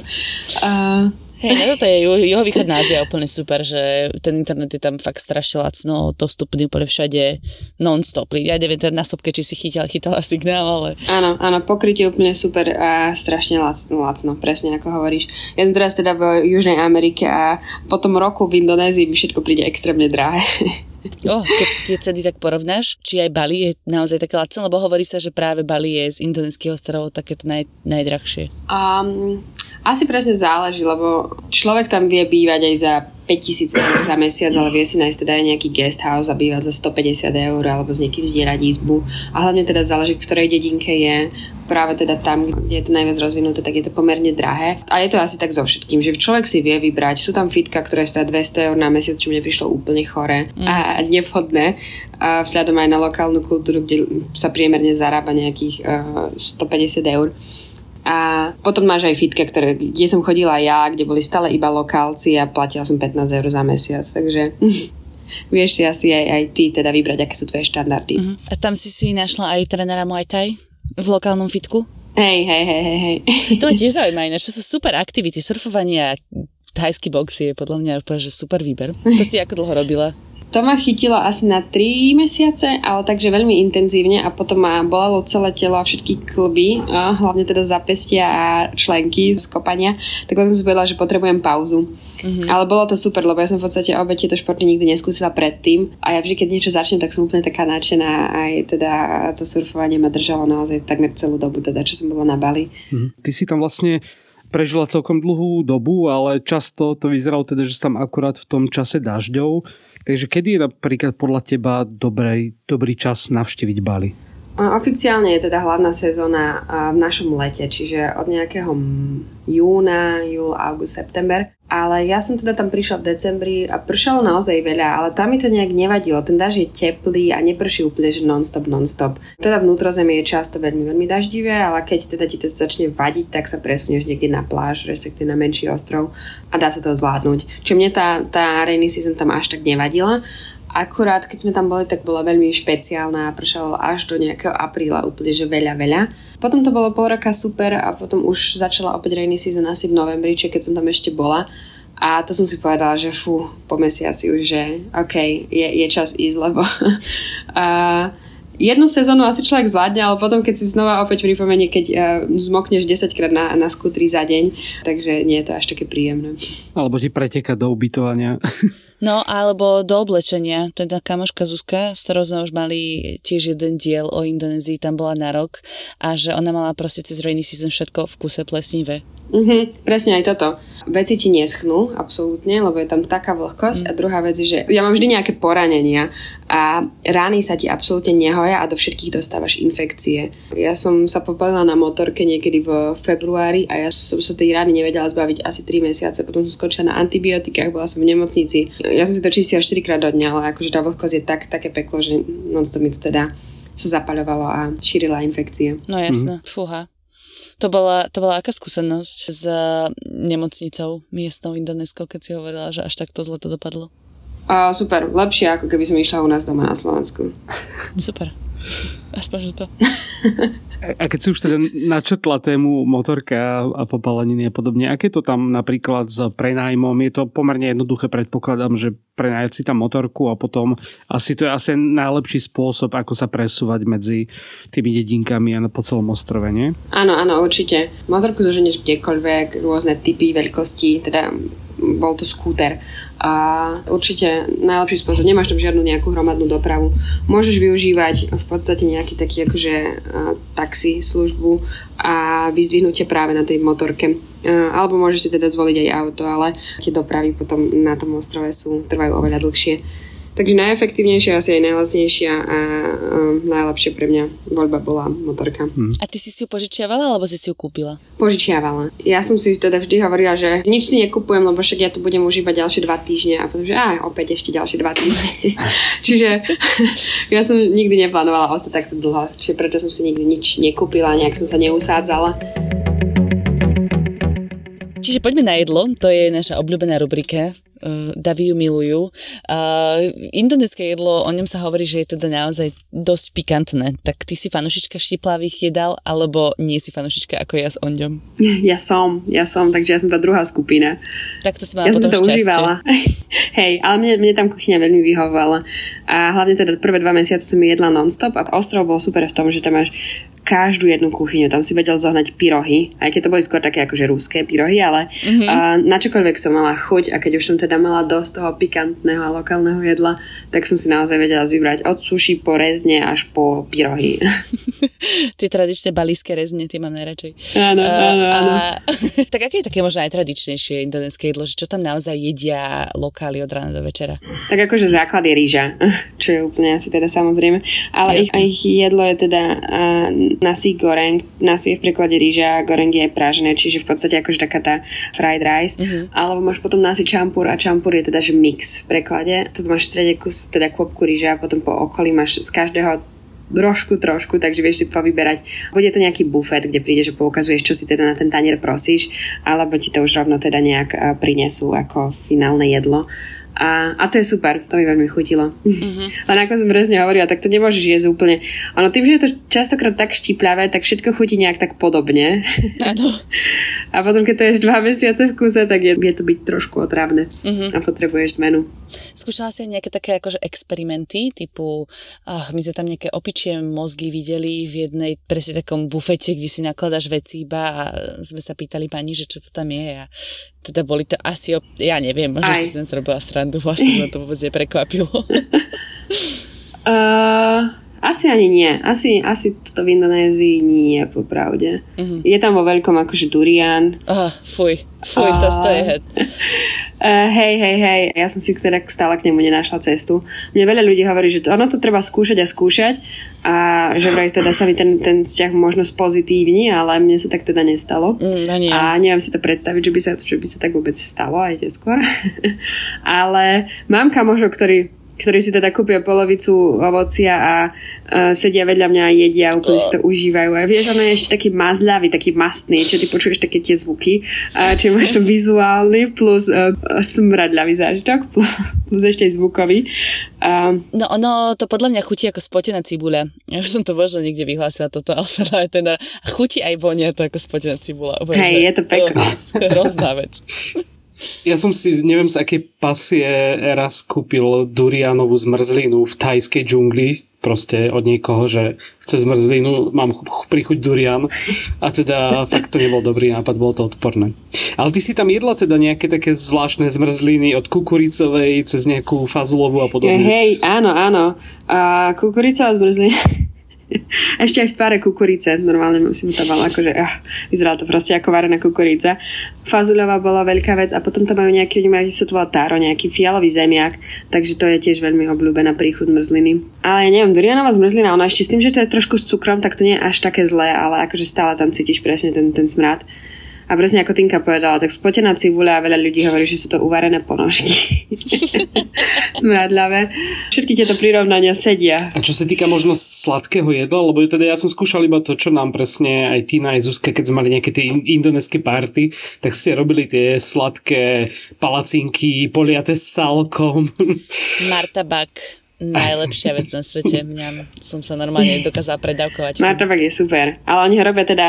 Uh, Hej, no toto je jeho východná Ázia úplne super, že ten internet je tam fakt strašne lacno, dostupný úplne všade non-stop. Ja neviem teda na sopke, či si chytala, chytala signál, ale... Áno, áno, pokrytie úplne super a strašne lacno, lacno, presne ako hovoríš. Ja som teraz teda v Južnej Amerike a po tom roku v Indonézii mi všetko príde extrémne drahé. Oh, keď tie ceny tak porovnáš, či aj Bali je naozaj také lacné, lebo hovorí sa, že práve Bali je z indonéskych ostrovov takéto naj, najdrahšie. Um, asi presne záleží, lebo človek tam vie bývať aj za 5000 eur za mesiac, ale vie si nájsť teda aj nejaký guest house a bývať za 150 eur alebo s niekým zdieľať izbu. A hlavne teda záleží, v ktorej dedinke je. Práve teda tam, kde je to najviac rozvinuté, tak je to pomerne drahé. A je to asi tak so všetkým, že človek si vie vybrať. Sú tam fitka, ktoré stojí 200 eur na mesiac, čo mne prišlo úplne chore mm. a nevhodné. A vzhľadom aj na lokálnu kultúru, kde sa priemerne zarába nejakých uh, 150 eur. A potom máš aj fitke, ktoré, kde som chodila ja, kde boli stále iba lokálci a platila som 15 eur za mesiac. Takže vieš si asi aj, aj ty teda vybrať, aké sú tvoje štandardy. Uh-huh. A tam si si našla aj trénera Muay Thai v lokálnom fitku? Hej, hej, hej, hej, hej. To ma tiež zaujíma ináč, to sú super aktivity, surfovanie a thajský box je podľa mňa úplne, že super výber. To si ako dlho robila? To ma chytilo asi na 3 mesiace, ale takže veľmi intenzívne a potom ma bolelo celé telo a všetky klby, a hlavne teda zapestia a členky z kopania, tak potom som si povedala, že potrebujem pauzu. Mm-hmm. Ale bolo to super, lebo ja som v podstate obe tieto športy nikdy neskúsila predtým a ja vždy, keď niečo začnem, tak som úplne taká nadšená aj teda to surfovanie ma držalo naozaj takmer celú dobu, teda čo som bola na Bali. Mm-hmm. Ty si tam vlastne prežila celkom dlhú dobu, ale často to vyzeralo teda, že tam akurát v tom čase dažďov Takže kedy je napríklad podľa teba dobrý, dobrý čas navštíviť Bali? Oficiálne je teda hlavná sezóna v našom lete, čiže od nejakého júna, júl, august, september. Ale ja som teda tam prišla v decembri a pršalo naozaj veľa, ale tam mi to nejak nevadilo. Ten daž je teplý a neprší úplne, že non-stop, non-stop. Teda vnútrozemie je často veľmi, veľmi daždivé, ale keď teda ti to začne vadiť, tak sa presunieš niekde na pláž, respektíve na menší ostrov a dá sa to zvládnuť. Čiže mne tá, tá rainy season tam až tak nevadila. Akurát, keď sme tam boli, tak bola veľmi špeciálna a pršalo až do nejakého apríla úplne, že veľa, veľa. Potom to bolo pol roka super a potom už začala opäť rainy season asi v novembri, čiže keď som tam ešte bola. A to som si povedala, že fú, po mesiaci už, že OK, je, je čas ísť, lebo uh, jednu sezónu asi človek zvládne, ale potom keď si znova opäť pripomenie, keď uh, zmokneš 10 krát na, na skutri za deň, takže nie je to až také príjemné. Alebo ti preteka do ubytovania. No, alebo do oblečenia. Teda kamoška Zuzka, s ktorou sme už mali tiež jeden diel o Indonézii, tam bola na rok a že ona mala proste cez rainy season všetko v kuse plesnivé. Mhm, presne aj toto. Veci ti neschnú, absolútne, lebo je tam taká vlhkosť. Mm. A druhá vec je, že ja mám vždy nejaké poranenia a rány sa ti absolútne nehoja a do všetkých dostávaš infekcie. Ja som sa popalila na motorke niekedy v februári a ja som sa tej rány nevedela zbaviť asi 3 mesiace. Potom som skončila na antibiotikách, bola som v nemocnici. Ja som si to čistila 4 krát do dňa, ale akože tá vlhkosť je tak, také peklo, že non mi to teda sa zapaľovalo a šírila infekcie. No jasné, mm. fúha. To bola, to bola aká skúsenosť s nemocnicou miestnou indonéskou, keď si hovorila, že až takto zle to dopadlo? A super, lepšie ako keby som išla u nás doma na Slovensku. Super. Aspoň to. A keď si už teda načetla tému motorka a popáleniny a podobne, aké to tam napríklad s prenájmom? Je to pomerne jednoduché, predpokladám, že prenajať si tam motorku a potom asi to je asi najlepší spôsob, ako sa presúvať medzi tými dedinkami a po celom ostrove, nie? Áno, áno, určite. Motorku zoženieš kdekoľvek, rôzne typy, veľkosti, teda bol to skúter. A určite najlepší spôsob, nemáš tam žiadnu nejakú hromadnú dopravu. Môžeš využívať v podstate nejaký taký akože taxi službu a vyzdvihnutie práve na tej motorke. Alebo môžeš si teda zvoliť aj auto, ale tie dopravy potom na tom ostrove sú, trvajú oveľa dlhšie. Takže najefektívnejšia, asi aj najlasnejšia a, a najlepšie pre mňa voľba bola motorka. Hmm. A ty si si ju požičiavala, alebo si si ju kúpila? Požičiavala. Ja som si teda vždy hovorila, že nič si nekupujem, lebo však ja tu budem už iba ďalšie dva týždne a potom, že aj opäť ešte ďalšie dva týždne. Čiže ja som nikdy neplánovala ostať takto dlho, čiže preto som si nikdy nič nekúpila, nejak som sa neusádzala. Čiže poďme na jedlo, to je naša obľúbená rubrika uh, Davi ju milujú. Uh, indonéske jedlo, o ňom sa hovorí, že je teda naozaj dosť pikantné. Tak ty si fanušička štiplavých jedál, alebo nie si fanušička ako ja s Onďom? Ja som, ja som, takže ja som tá druhá skupina. Tak to si mala ja potom som to užívala. Hej, ale mne, mne tam kuchyňa veľmi vyhovovala. A hlavne teda prvé dva mesiace som jedla non-stop a ostrov bol super v tom, že tam máš každú jednu kuchyňu. Tam si vedel zohnať pyrohy, aj keď to boli skôr také akože rúské pyrohy, ale mm-hmm. uh, na čokoľvek som mala chuť a keď už som teda mala dosť toho pikantného a lokálneho jedla, tak som si naozaj vedela vybrať od suši po rezne až po pyrohy. tie tradičné balíske rezne, tie mám najradšej. Áno, uh, áno, áno. A, tak aké je také možno najtradičnejšie indonéske jedlo, že čo tam naozaj jedia lokály od rána do večera? Tak akože základ je rýža, čo je úplne asi teda samozrejme. Ale ich, ich jedlo je teda uh, nasi goreng, nasi je v preklade rýža, goreng je pražené, čiže v podstate akože taká tá fried rice. Uh-huh. Alebo máš potom nasi čampur a čampur je teda že mix v preklade. Tu máš v strede kus, teda kôpku rýža a potom po okolí máš z každého trošku, trošku, takže vieš si povyberať. Bude to nejaký bufet, kde príde, že poukazuješ, čo si teda na ten tanier prosíš, alebo ti to už rovno teda nejak prinesú ako finálne jedlo. A, a to je super, to mi veľmi chutilo. Mm-hmm. Len ako som presne hovorila, tak to nemôžeš jesť úplne. Ono tým, že je to častokrát tak štíplavé, tak všetko chutí nejak tak podobne. Áno. A potom, keď to ješ dva mesiace v kuse, tak je, je to byť trošku otravné mm-hmm. a potrebuješ zmenu. Skúšala si nejaké také akože experimenty, typu ach, my sme tam nejaké opičie mozgy videli v jednej presne takom bufete, kde si nakladaš veci iba a sme sa pýtali pani, že čo to tam je a teda boli to asi, ja neviem, možno si tam zrobila srandu, vlastne ma to vôbec neprekvapilo. uh, asi ani nie. Asi, asi to v Indonézii nie, popravde. Uh-huh. Je tam vo veľkom akože durian. Aha, fuj. Fuj, to stojí Uh, hej, hej, hej, ja som si teda stále k nemu nenašla cestu. Mne veľa ľudí hovorí, že to, ono to treba skúšať a skúšať a že vraj teda sa mi ten, ten vzťah možno spozitívni, ale mne sa tak teda nestalo. Mm, a neviem si to predstaviť, že by sa, že by sa tak vôbec stalo aj neskôr. ale mám kamožov, ktorí ktorí si teda kúpia polovicu ovocia a uh, sedia vedľa mňa a jedia a úplne si to užívajú. A vieš, ono je ešte taký mazľavý, taký mastný, čo ty počuješ také tie zvuky, uh, čiže máš to vizuálny plus uh, smradľavý zážitok plus, plus ešte zvukový. Uh, no ono to podľa mňa chutí ako spotená cibuľa. Ja už som to možno niekde vyhlásila toto, ale teda chutí aj vonia to ako spotená cibuľa. Hej, je to pekné. Hrozná vec. Ja som si, neviem z akej pasie raz kúpil durianovú zmrzlinu v tajskej džungli, proste od niekoho, že chce zmrzlinu, mám prichuť durian a teda fakt to nebol dobrý nápad, bolo to odporné. Ale ty si tam jedla teda nejaké také zvláštne zmrzliny od kukuricovej cez nejakú fazulovú a podobne. Hej, áno, áno. A kukuricová zmrzlina ešte aj v tvare kukurice, normálne si mu to mal akože, uh, vyzeralo to proste ako varená kukurica. Fazuľová bola veľká vec a potom tam majú nejaký, oni majú, sa to volá táro, nejaký fialový zemiak, takže to je tiež veľmi obľúbená príchod zmrzliny. Ale ja neviem, durianová zmrzlina, ona ešte s tým, že to je trošku s cukrom, tak to nie je až také zlé, ale akože stále tam cítiš presne ten, ten smrad. A presne ako Tinka povedala, tak spotená cibuľa a veľa ľudí hovorí, že sú to uvarené ponožky. Smradľavé. Všetky tieto prirovnania sedia. A čo sa týka možno sladkého jedla, lebo teda ja som skúšal iba to, čo nám presne aj Tina, aj Zuzka, keď sme mali nejaké tie indonéske party, tak ste robili tie sladké palacinky poliate s salkom. Martabak najlepšia vec na svete. Mňa som sa normálne dokázala predávkovať. Martabak je super, ale oni ho robia teda,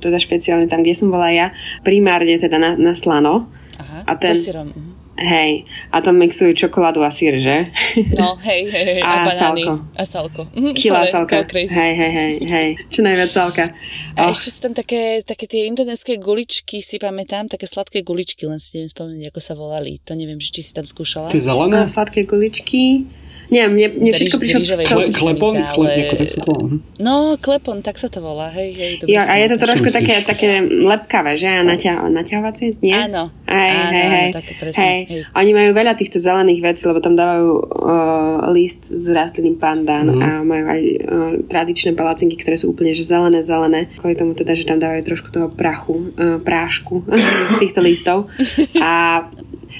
teda špeciálne tam, kde som bola ja, primárne teda na, na slano. Aha, a ten, so syrom. Mhm. Hej, a tam mixujú čokoládu a sír, že? No, hej, hej, hej. A, a banány. Salko. A salko. Mhm, Kila salka. Hej, hej, hej, hej. Čo najviac salka. A oh. ešte sú tam také, také tie indonéske guličky, si pamätám, také sladké guličky, len si neviem spomenúť, ako sa volali. To neviem, či si tam skúšala. Tie zelené? Sladké guličky. Nie, mne, mne všetko prišlo... Kle, klepon? Zdá, ale... tak sa to volá. No, klepon, tak sa to volá. Hej, hej, jo, a je to trošku také, také lepkavé, že? A naťa, naťahovacie? Nie? Áno. Hej, áno, hej, áno, také presne. Hej. hej. Oni majú veľa týchto zelených vecí, lebo tam dávajú uh, list s rastlinným pandán mm. a majú aj uh, tradičné palacinky, ktoré sú úplne že zelené, zelené. Kvôli tomu teda, že tam dávajú trošku toho prachu, uh, prášku z týchto listov. A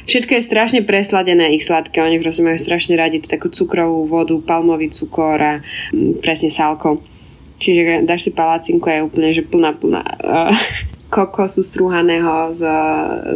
Všetko je strašne presladené, ich sladké. Oni proste majú strašne radi tú takú cukrovú vodu, palmový cukor a m, mm, presne sálko. Čiže dáš si palacinku je úplne, že plná, plná uh, kokosu strúhaného s,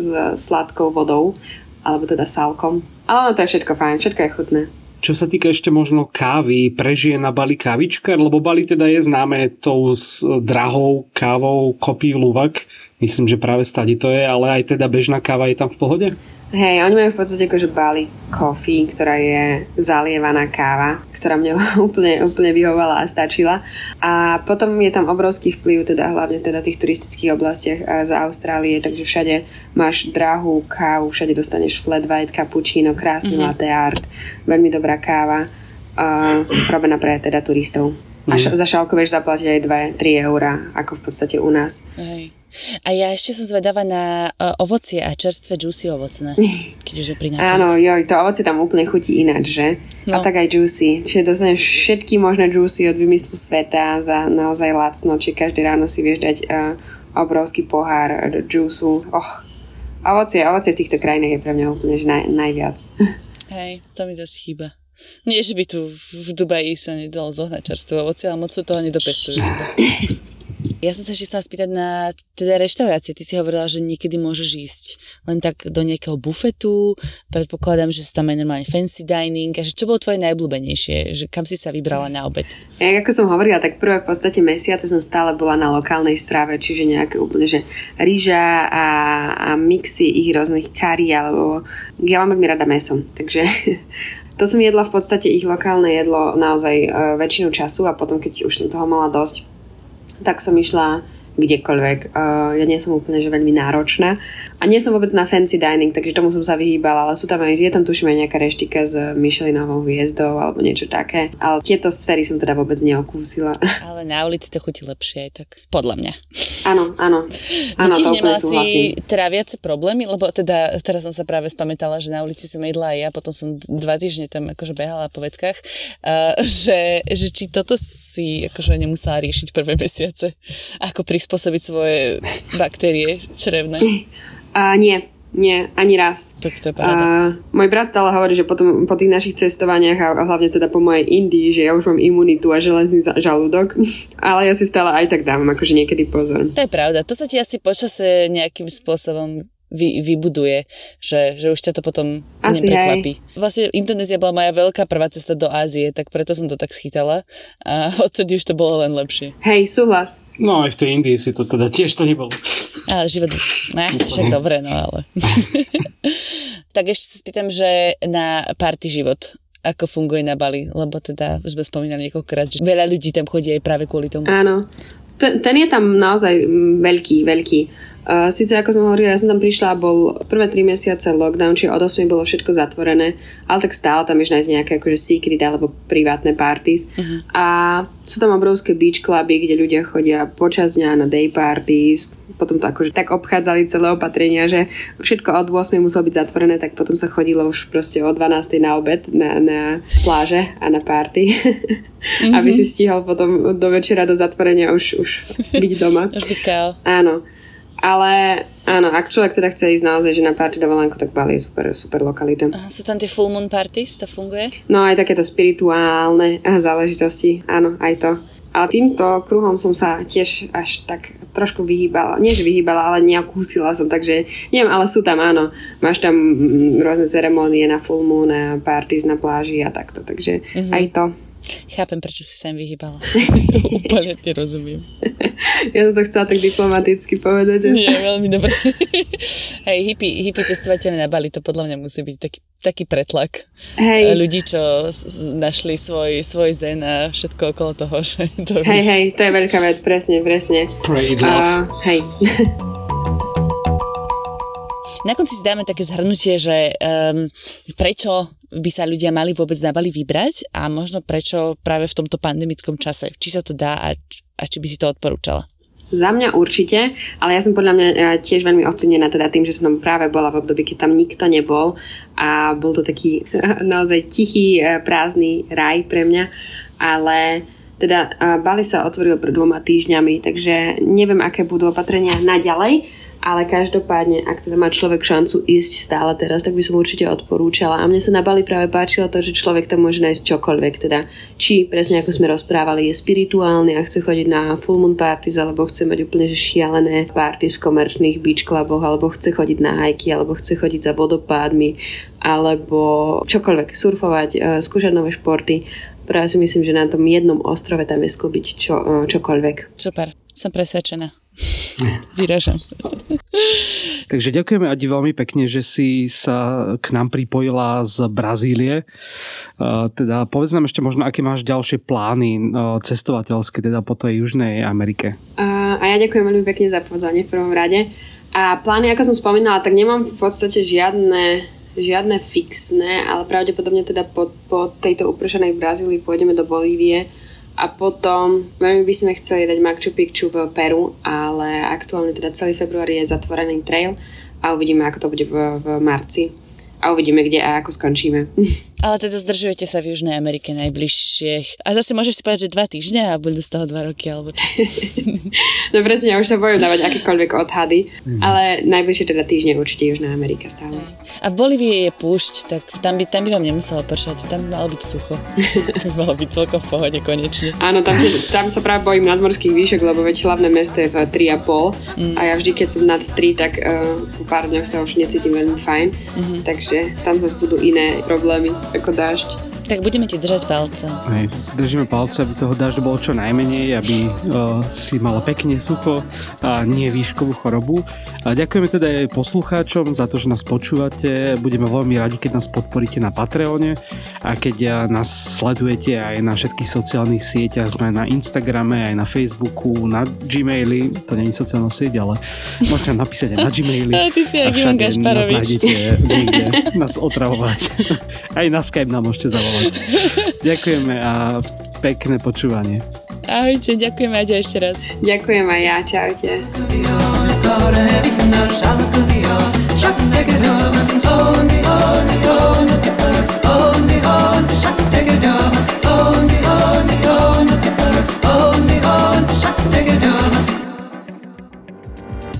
s sladkou vodou, alebo teda sálkom. Ale ono to je všetko fajn, všetko je chutné. Čo sa týka ešte možno kávy, prežije na Bali kávička, lebo Bali teda je známe tou s drahou kávou kopí lúvak. Myslím, že práve stadi to je, ale aj teda bežná káva je tam v pohode? Hej, oni majú v podstate akože Bali coffee, ktorá je zalievaná káva, ktorá mne úplne, úplne vyhovala a stačila. A potom je tam obrovský vplyv, teda hlavne teda tých turistických oblastiach z Austrálie, takže všade máš drahú kávu, všade dostaneš flat white, cappuccino, krásny mm-hmm. latte art, veľmi dobrá káva, uh, robená pre teda turistov. A š- mhm. za šálku vieš zaplatiť aj 2-3 eurá, ako v podstate u nás. Hej. A ja ešte som zvedáva na uh, ovocie a čerstvé juicy ovocné, keď už je pri nápoji. Áno, joj, to ovocie tam úplne chutí ináč, že? No. A tak aj juicy. Čiže dostaneš všetky možné juicy od vymyslu sveta za naozaj lacno, či každý ráno si vieš dať uh, obrovský pohár juicu. Oh, ovocie, ovocie v týchto krajinách je pre mňa úplne že naj, najviac. Hej, to mi dosť chýba. Nie, že by tu v Dubaji sa nedalo zohnať čerstvé ovocie, ale moc toho nedopestujú. Teda. Ja som sa ešte chcela spýtať na teda reštaurácie. Ty si hovorila, že niekedy môžeš ísť len tak do nejakého bufetu. Predpokladám, že sú tam aj normálne fancy dining. A že čo bolo tvoje najblúbenejšie? Že kam si sa vybrala na obed? Ja, ako som hovorila, tak prvé v podstate mesiace som stále bola na lokálnej strave, čiže nejaké úplne, že rýža a, a mixy ich rôznych kari, alebo ja mám veľmi rada meso. Takže to som jedla v podstate ich lokálne jedlo naozaj e, väčšinu času a potom, keď už som toho mala dosť, tak som išla kdekoľvek. Uh, ja nie som úplne že veľmi náročná. A nie som vôbec na fancy dining, takže tomu som sa vyhýbala, ale sú tam aj, je tam tuším aj nejaká reštika s Michelinovou hviezdou alebo niečo také. Ale tieto sféry som teda vôbec neokúsila. Ale na ulici to chutí lepšie aj tak, podľa mňa. Áno, áno. áno Ty tiež nemala si viacej problémy, lebo teda teraz som sa práve spamätala, že na ulici som jedla aj ja, potom som dva týždne tam akože behala po veckách, uh, že, že či toto si akože nemusela riešiť prvé mesiace, ako prispôsobiť svoje baktérie črevné. A nie, nie, ani raz. Tak to je pravda. Uh, môj brat stále hovorí, že potom, po tých našich cestovaniach a hlavne teda po mojej Indii, že ja už mám imunitu a železný žalúdok, ale ja si stále aj tak dávam akože niekedy pozor. To je pravda, to sa ti asi počase nejakým spôsobom vy, vybuduje, že, že už ťa to potom Asi neprekvapí. Hej. Vlastne Indonézia bola moja veľká prvá cesta do Ázie, tak preto som to tak schytala a odtedy už to bolo len lepšie. Hej, súhlas. No aj v tej Indii si to teda tiež to nebolo. Ale život, ne, však dobre, no ale. tak ešte sa spýtam, že na party život, ako funguje na Bali, lebo teda už sme spomínali niekoľkokrát, že veľa ľudí tam chodí aj práve kvôli tomu. Áno, ten, ten je tam naozaj veľký, veľký. Sice ako som hovorila, ja som tam prišla a bol prvé tri mesiace lockdown, čiže od 8 bolo všetko zatvorené, ale tak stále tam ešte nájsť nejaké akože secret alebo privátne parties. Uh-huh. A sú tam obrovské beach cluby, kde ľudia chodia počas dňa na day parties, potom to akože tak obchádzali celé opatrenia, že všetko od 8 muselo byť zatvorené, tak potom sa chodilo už proste o 12 na obed na, na pláže a na party. Mm-hmm. Aby si stihol potom do večera do zatvorenia už, už byť doma. už byť. Áno. Ale áno, ak človek teda chce ísť naozaj že na party dovolenku, tak Bali je super, super lokalita. Aha, sú tam tie full moon parties, to funguje? No aj takéto spirituálne záležitosti, áno, aj to. Ale týmto kruhom som sa tiež až tak trošku vyhýbala. Nie, že vyhýbala, ale neokúsila som, takže neviem, ale sú tam, áno. Máš tam mm, rôzne ceremónie na full moon a parties na pláži a takto, takže mm-hmm. aj to. Chápem, prečo si sa im vyhýbala. Úplne ti rozumiem. Ja som to chcela tak diplomaticky povedať. Že... Nie, veľmi dobre. Hej, hippie, hippie cestovateľe na Bali, to podľa mňa musí byť taký, taký pretlak. Hej. Ľudí, čo našli svoj, svoj zen a všetko okolo toho. Že to hej, hej, to je veľká vec, presne, presne. Pray uh, hej. Na konci si dáme také zhrnutie, že um, prečo by sa ľudia mali vôbec na Bali vybrať a možno prečo práve v tomto pandemickom čase. Či sa to dá a, a či by si to odporúčala. Za mňa určite, ale ja som podľa mňa e, tiež veľmi ovplyvnená teda tým, že som práve bola v období, keď tam nikto nebol a bol to taký naozaj tichý, e, prázdny raj pre mňa, ale teda e, Bali sa otvoril pred dvoma týždňami, takže neviem, aké budú opatrenia naďalej, ale každopádne, ak teda má človek šancu ísť stále teraz, tak by som určite odporúčala. A mne sa na Bali práve páčilo to, že človek tam môže nájsť čokoľvek, teda či presne ako sme rozprávali, je spirituálny a chce chodiť na full moon parties, alebo chce mať úplne šialené parties v komerčných beach cluboch, alebo chce chodiť na hajky, alebo chce chodiť za vodopádmi, alebo čokoľvek, surfovať, e, skúšať nové športy. Práve si myslím, že na tom jednom ostrove tam je sklbiť čo, e, čokoľvek. Super, som presvedčená. Vyražam. Takže ďakujeme Adi veľmi pekne, že si sa k nám pripojila z Brazílie. Teda povedz nám ešte možno, aké máš ďalšie plány cestovateľské teda po tej Južnej Amerike. A ja ďakujem veľmi pekne za pozvanie v prvom rade. A plány, ako som spomínala, tak nemám v podstate žiadne žiadne fixné, ale pravdepodobne teda po, po tejto upršanej Brazílii pôjdeme do Bolívie a potom veľmi by sme chceli dať Machu Picchu v Peru, ale aktuálne teda celý február je zatvorený trail a uvidíme, ako to bude v, v marci a uvidíme, kde a ako skončíme. Ale teda zdržujete sa v Južnej Amerike najbližšie. A zase môžeš si povedať, že dva týždne a budú z toho dva roky, alebo čo? no presne, ja už sa bojím dávať akékoľvek odhady, mm. ale najbližšie teda týždne určite Južná Amerika stále. A v Bolívii je púšť, tak tam by, tam by vám nemuselo pršať, tam by malo byť sucho. to by malo byť celkom v pohode konečne. Áno, tam, tam sa práve bojím nadmorských výšok, lebo veď hlavné mesto je v 3,5 mm. a ja vždy, keď som nad 3, tak uh, po pár dňoch sa už necítim veľmi fajn, mm-hmm. takže tam zase budú iné problémy ako dážď. Tak budeme ti držať palce. Hej, držíme palce, aby toho dažďu bolo čo najmenej, aby uh, si mala pekne sucho a nie výškovú chorobu. A ďakujeme teda aj poslucháčom za to, že nás počúvate. Budeme veľmi radi, keď nás podporíte na Patreone a keď nás sledujete aj na všetkých sociálnych sieťach. Sme na Instagrame, aj na Facebooku, na Gmaili. To nie je sociálna sieť, ale môžete napísať aj na Gmaili. A ty si a všade nás nájdete niekde, nás otravovať. aj na Skype nám môžete zavolať. Ďakujeme a pekné počúvanie. Ahojte, ďakujem aj ešte raz. Ďakujem aj ja, čaute.